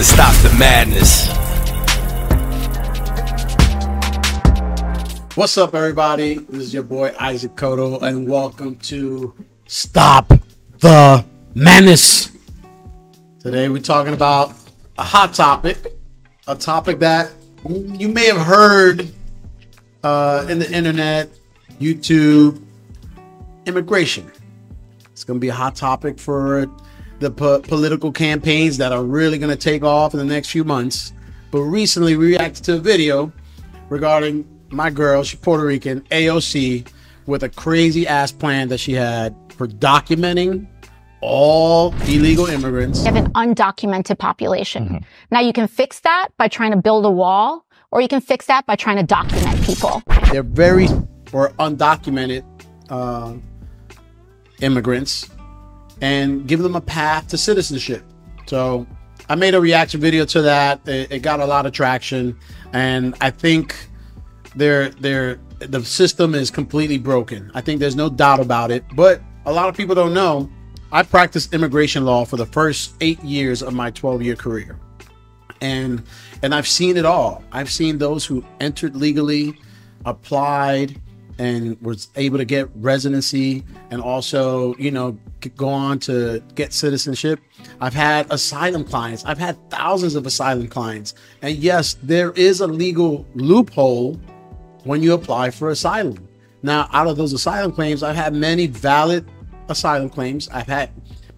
to stop the madness. What's up, everybody? This is your boy Isaac Koto, and welcome to Stop the Menace. Today, we're talking about a hot topic, a topic that you may have heard uh, in the internet, YouTube, immigration. It's going to be a hot topic for the po- political campaigns that are really going to take off in the next few months. But recently, we reacted to a video regarding my girl, she's Puerto Rican, AOC, with a crazy ass plan that she had for documenting all illegal immigrants. You have an undocumented population. Now you can fix that by trying to build a wall, or you can fix that by trying to document people. They're very or undocumented uh, immigrants and give them a path to citizenship. So I made a reaction video to that. It, it got a lot of traction, and I think they're they're the system is completely broken. I think there's no doubt about it. But a lot of people don't know. I practiced immigration law for the first eight years of my 12 year career, and and I've seen it all. I've seen those who entered legally, applied, and was able to get residency, and also you know go on to get citizenship. I've had asylum clients. I've had thousands of asylum clients, and yes, there is a legal loophole when you apply for asylum. Now, out of those asylum claims, I've had many valid asylum claims. I've had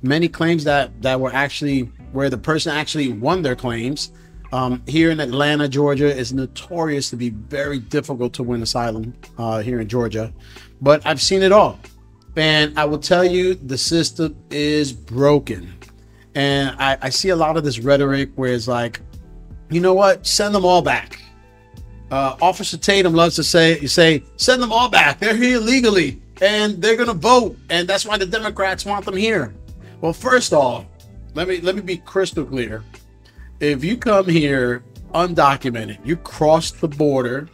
many claims that that were actually where the person actually won their claims. Um, here in Atlanta, Georgia, it's notorious to be very difficult to win asylum uh, here in Georgia, but I've seen it all, and I will tell you the system is broken, and I, I see a lot of this rhetoric where it's like, you know what, send them all back. Uh, Officer Tatum loves to say, you say, send them all back. They're here legally and they're gonna vote, and that's why the Democrats want them here. Well, first off, let me let me be crystal clear. If you come here undocumented, you cross the border,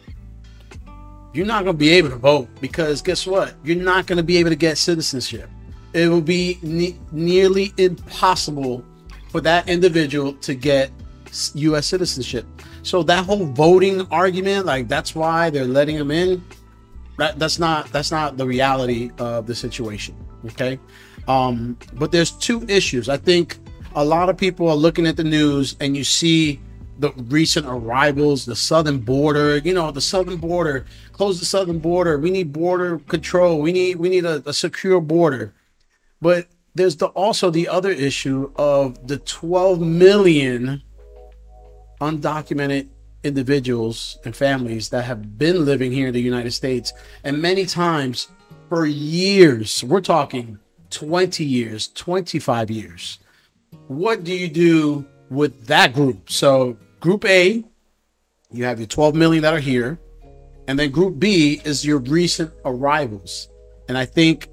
you're not gonna be able to vote because guess what? You're not gonna be able to get citizenship. It will be ne- nearly impossible for that individual to get U.S. citizenship. So that whole voting argument, like that's why they're letting them in. That, that's not that's not the reality of the situation. Okay, um, but there's two issues. I think a lot of people are looking at the news and you see the recent arrivals, the southern border. You know, the southern border. Close the southern border. We need border control. We need we need a, a secure border. But there's the also the other issue of the 12 million undocumented individuals and families that have been living here in the United States and many times for years. We're talking 20 years, 25 years. What do you do with that group? So, group A, you have your 12 million that are here, and then group B is your recent arrivals. And I think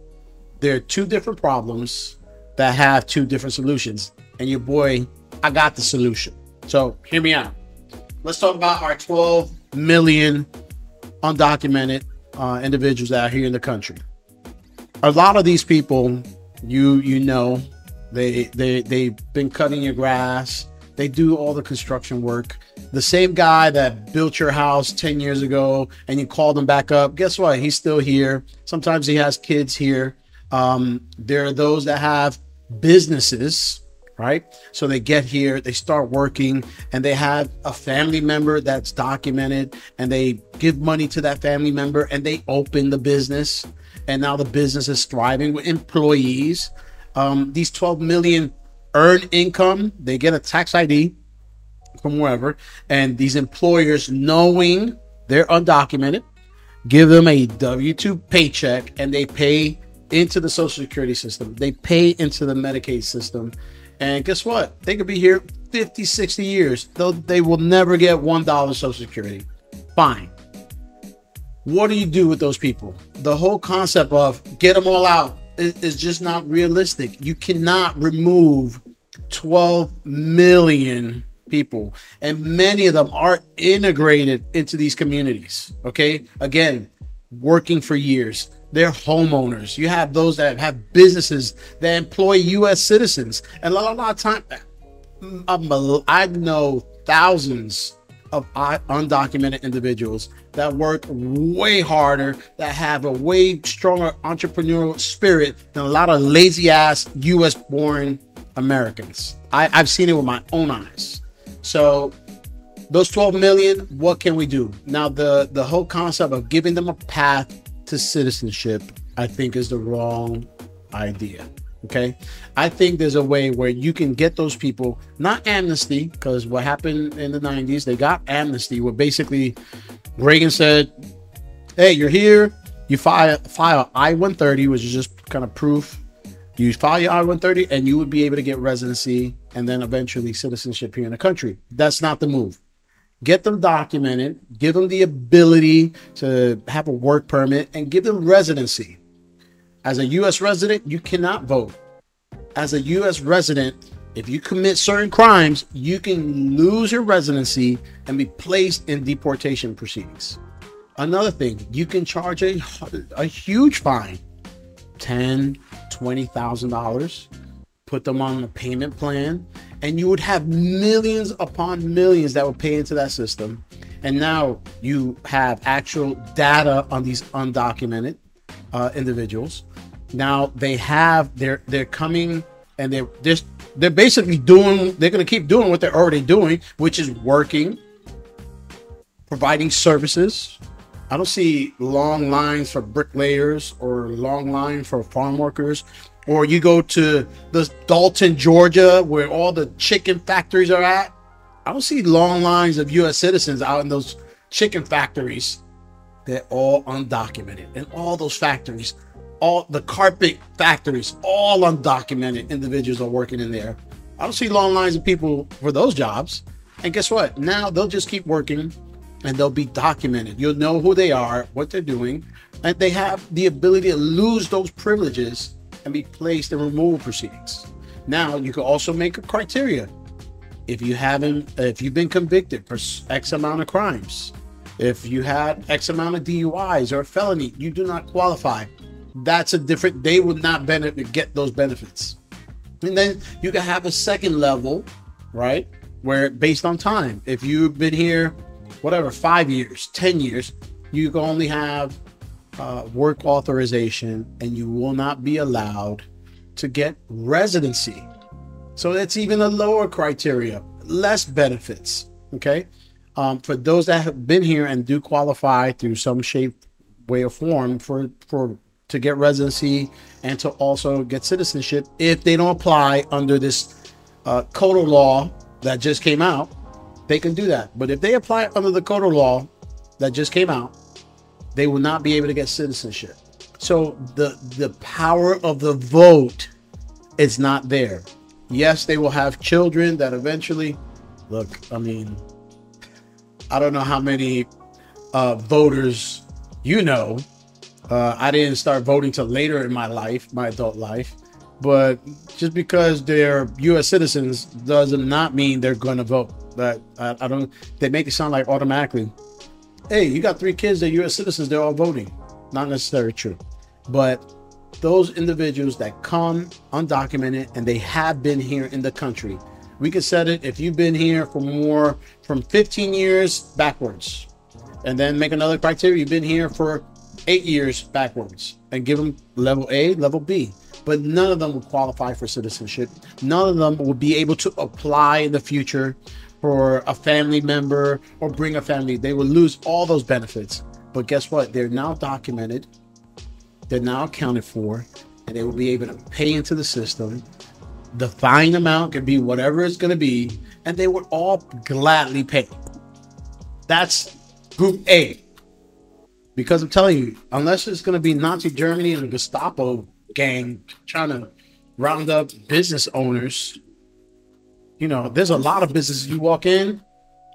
there are two different problems that have two different solutions. And your boy, I got the solution. So hear me out. Let's talk about our 12 million undocumented uh, individuals that are here in the country. A lot of these people, you you know, they they they've been cutting your grass. They do all the construction work. The same guy that built your house 10 years ago and you called him back up, guess what? He's still here. Sometimes he has kids here. Um, there are those that have businesses, right? So they get here, they start working, and they have a family member that's documented, and they give money to that family member, and they open the business, and now the business is thriving with employees. Um, these 12 million earn income, they get a tax ID from wherever, and these employers, knowing they're undocumented, give them a W 2 paycheck and they pay into the Social Security system. They pay into the Medicaid system. And guess what? They could be here 50, 60 years. They'll, they will never get $1 Social Security. Fine. What do you do with those people? The whole concept of get them all out is, just not realistic. You cannot remove 12 million people, and many of them are integrated into these communities. Okay. Again, working for years. They're homeowners. You have those that have businesses that employ U.S. citizens, and a lot, a lot of time, um, I know thousands of undocumented individuals that work way harder, that have a way stronger entrepreneurial spirit than a lot of lazy ass US born Americans. I, I've seen it with my own eyes. So those 12 million, what can we do? Now the the whole concept of giving them a path to citizenship, I think is the wrong idea. Okay. I think there's a way where you can get those people, not amnesty, because what happened in the 90s, they got amnesty, where basically Reagan said, Hey, you're here, you file, file I 130, which is just kind of proof. You file your I 130, and you would be able to get residency and then eventually citizenship here in the country. That's not the move. Get them documented, give them the ability to have a work permit, and give them residency as a U.S. resident, you cannot vote. As a U.S. resident, if you commit certain crimes, you can lose your residency and be placed in deportation proceedings. Another thing, you can charge a, a huge fine, ten, twenty thousand dollars, put them on a payment plan, and you would have millions upon millions that would pay into that system. And now you have actual data on these undocumented uh, individuals now they have they're they're coming and they're just they're basically doing they're going to keep doing what they're already doing which is working providing services. I don't see long lines for bricklayers or long lines for farm workers. Or you go to the dalton georgia where all the chicken factories are at. I don't see long lines of us citizens out in those chicken factories. They're all undocumented. And all those factories all the carpet factories, all undocumented individuals are working in there. I don't see long lines of people for those jobs. And guess what? Now they'll just keep working and they'll be documented. You'll know who they are, what they're doing, and they have the ability to lose those privileges and be placed in removal proceedings. Now you can also make a criteria. If you haven't, if you've been convicted for X amount of crimes, if you had X amount of DUIs or felony, you do not qualify that's a different they would not benefit get those benefits. And then you can have a second level right where based on time. If you've been here whatever five years ten years you can only have uh, work authorization and you will not be allowed to get residency. So that's even a lower criteria less benefits okay? Um, for those that have been here and do qualify through some shape way or form for for to get residency and to also get citizenship if they don't apply under this uh, CODA law that just came out. They can do that. But if they apply under the CODA law that just came out, they will not be able to get citizenship. So the the power of the vote is not there. Yes, they will have children that eventually look, I mean, I don't know how many uh, voters you know uh, I didn't start voting till later in my life, my adult life. But just because they're U.S. citizens does not mean they're going to vote. That I, I, don't. They make it sound like automatically. Hey, you got three kids that U.S. citizens. They're all voting. Not necessarily true, but those individuals that come undocumented and they have been here in the country, we can set it if you've been here for more from 15 years backwards, and then make another criteria. You've been here for eight years backwards and give them level A, level B. But none of them will qualify for citizenship. None of them will be able to apply in the future for a family member or bring a family. They will lose all those benefits. But guess what? They're now documented, they're now accounted for, and they will be able to pay into the system. The fine amount could be whatever it's going to be, and they would all gladly pay. That's group A. Because I'm telling you, unless it's going to be Nazi Germany and the Gestapo gang trying to round up business owners, you know, there's a lot of businesses you walk in.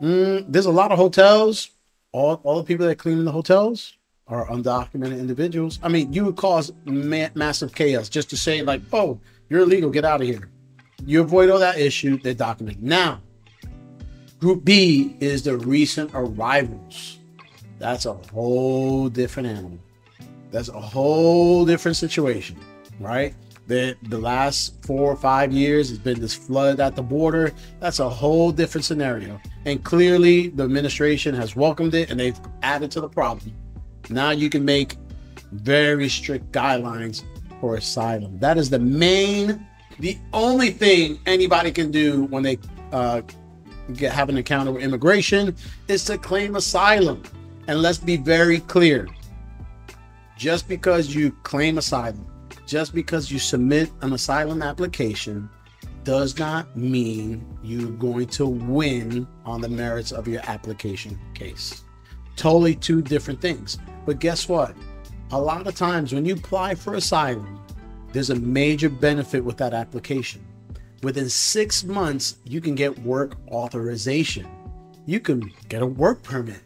Mm, there's a lot of hotels. All, all the people that clean in the hotels are undocumented individuals. I mean, you would cause ma- massive chaos just to say, like, oh, you're illegal, get out of here. You avoid all that issue, they're documented. Now, group B is the recent arrivals that's a whole different animal. That's a whole different situation, right? The, the last four or five years has been this flood at the border. That's a whole different scenario. And clearly, the administration has welcomed it and they've added to the problem. Now you can make very strict guidelines for asylum. That is the main, the only thing anybody can do when they uh, get have an encounter with immigration is to claim asylum. And let's be very clear just because you claim asylum, just because you submit an asylum application, does not mean you're going to win on the merits of your application case. Totally two different things. But guess what? A lot of times when you apply for asylum, there's a major benefit with that application. Within six months, you can get work authorization. You can get a work permit.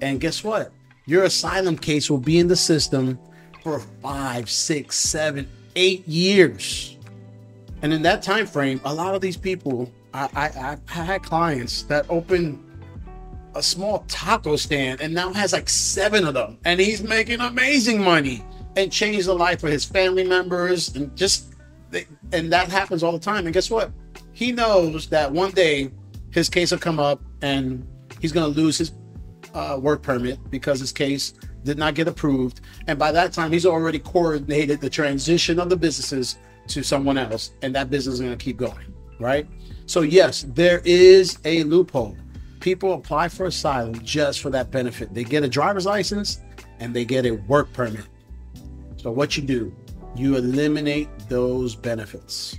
And guess what? Your asylum case will be in the system for five, six, seven, eight years. And in that time frame, a lot of these people, I, I, I had clients that opened a small taco stand and now has like seven of them, and he's making amazing money and changed the life of his family members and just and that happens all the time. And guess what? He knows that one day his case will come up and he's to lose his uh, work permit because his case did not get approved. And by that time, he's already coordinated the transition of the businesses to someone else, and that business is going to keep going, right? So, yes, there is a loophole. People apply for asylum just for that benefit. They get a driver's license and they get a work permit. So, what you do, you eliminate those benefits.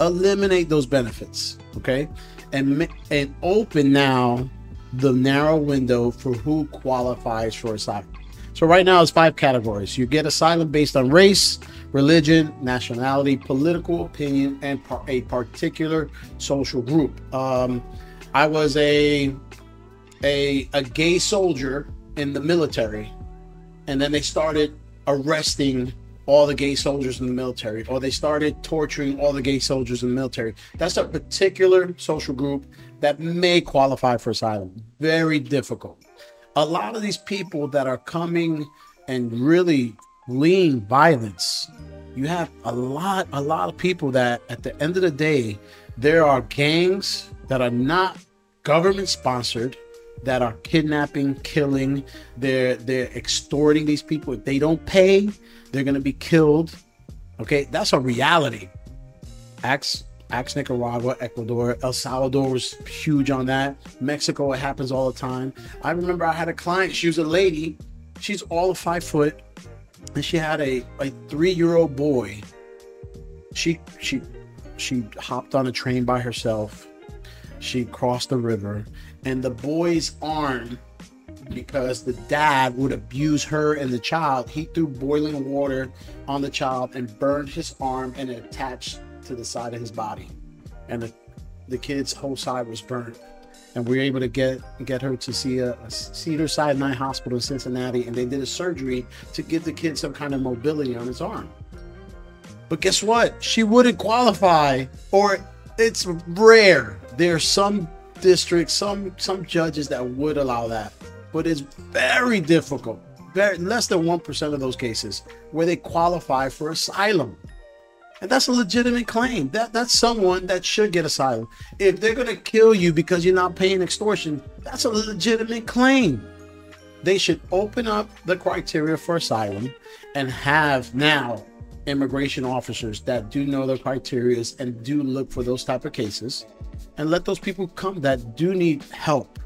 Eliminate those benefits, okay? And, and open now the narrow window for who qualifies for asylum. So right now it's five categories. You get asylum based on race, religion, nationality, political opinion, and par- a particular social group. Um, I was a, a a gay soldier in the military, and then they started arresting all the gay soldiers in the military, or they started torturing all the gay soldiers in the military. That's a particular social group that may qualify for asylum. Very difficult. A lot of these people that are coming and really fleeing violence, you have a lot, a lot of people that at the end of the day, there are gangs that are not government sponsored that are kidnapping, killing, they're they're extorting these people. If they don't pay, they're going to be killed. Okay, that's a reality. Axe, Axe Nicaragua, Ecuador, El Salvador was huge on that. Mexico, it happens all the time. I remember I had a client, she was a lady, she's all five foot, and she had a, a three-year-old boy. She she she hopped on a train by herself. She crossed the river, and the boy's arm because the dad would abuse her and the child. He threw boiling water on the child and burned his arm and attached to the side of his body. And the, the kid's whole side was burned. And we were able to get get her to see a, a Cedar Sinai Hospital in Cincinnati, and they did a surgery to give the kid some kind of mobility on his arm. But guess what? She wouldn't qualify, or it's rare. There are some districts, some some judges that would allow that but it's very difficult. Very less than one percent of those cases where they qualify for asylum, and that's a legitimate claim. That that's someone that should get asylum. If they're gonna kill you because you're not paying extortion, that's a legitimate claim. They should open up the criteria for asylum and have now immigration officers that do know the criteria and do look for those type of cases and let those people come that do need help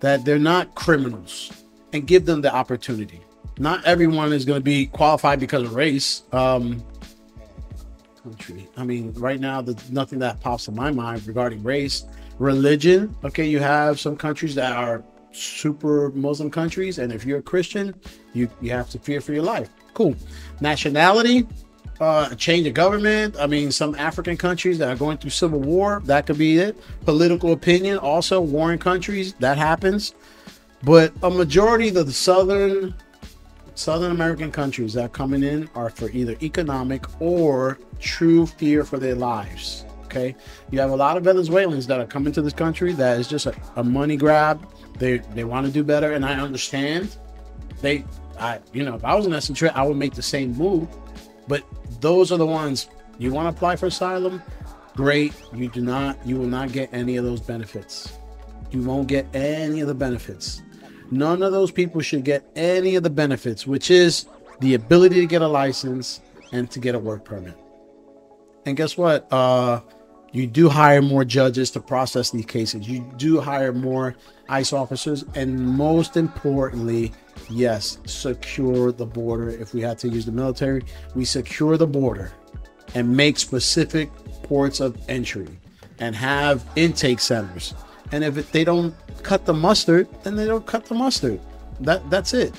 that they're not criminals and give them the opportunity. Not everyone is going to be qualified because of race. Um, country. I mean, right now, there's nothing that pops in my mind regarding race. Religion. Okay, you have some countries that are super Muslim countries, and if you're a Christian, you you have to fear for your life. Cool. Nationality uh, change of government. I mean, some African countries that are going through civil war, that could be it. Political opinion, also warring countries, that happens. But a majority of the southern Southern American countries that are coming in are for either economic or true fear for their lives. Okay, you have a lot of Venezuelans that are coming to this country that is just a, a money grab. They they want to do better, and I understand. They, I you know, if I was in that situation, I would make the same move. But those are the ones You want to apply for asylum? Great. You do not, you will not get any of those benefits. You won't get any of the benefits. None of those people should get any of the benefits, which is the ability to get a license and to get a work permit. And guess what? Uh, you do hire more judges to process these cases. You do hire more ICE officers, and most importantly, yes, secure the border. If we had to use the military, we secure the border and make specific ports of entry and have intake centers. And if they don't cut the mustard, then they don't cut the mustard. That that's it.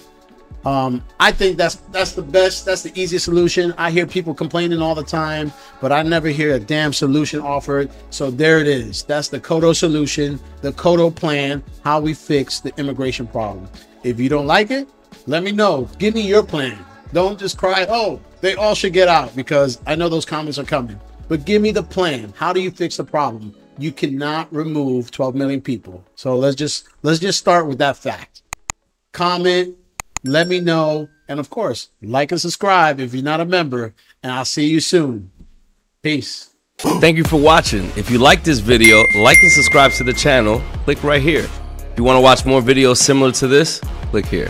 Um, I think that's that's the best, that's the easiest solution. I hear people complaining all the time, but I never hear a damn solution offered. So there it is. That's the Kodo solution, the Kodo plan, how we fix the immigration problem. If you don't like it, let me know. Give me your plan. Don't just cry, oh, they all should get out because I know those comments are coming. But give me the plan. How do you fix the problem? You cannot remove 12 million people. So let's just let's just start with that fact. Comment, let me know. And of course, like and subscribe if you're not a member. And I'll see you soon. Peace. Thank you for watching. If you like this video, like and subscribe to the channel. Click right here. If you want to watch more videos similar to this, click here.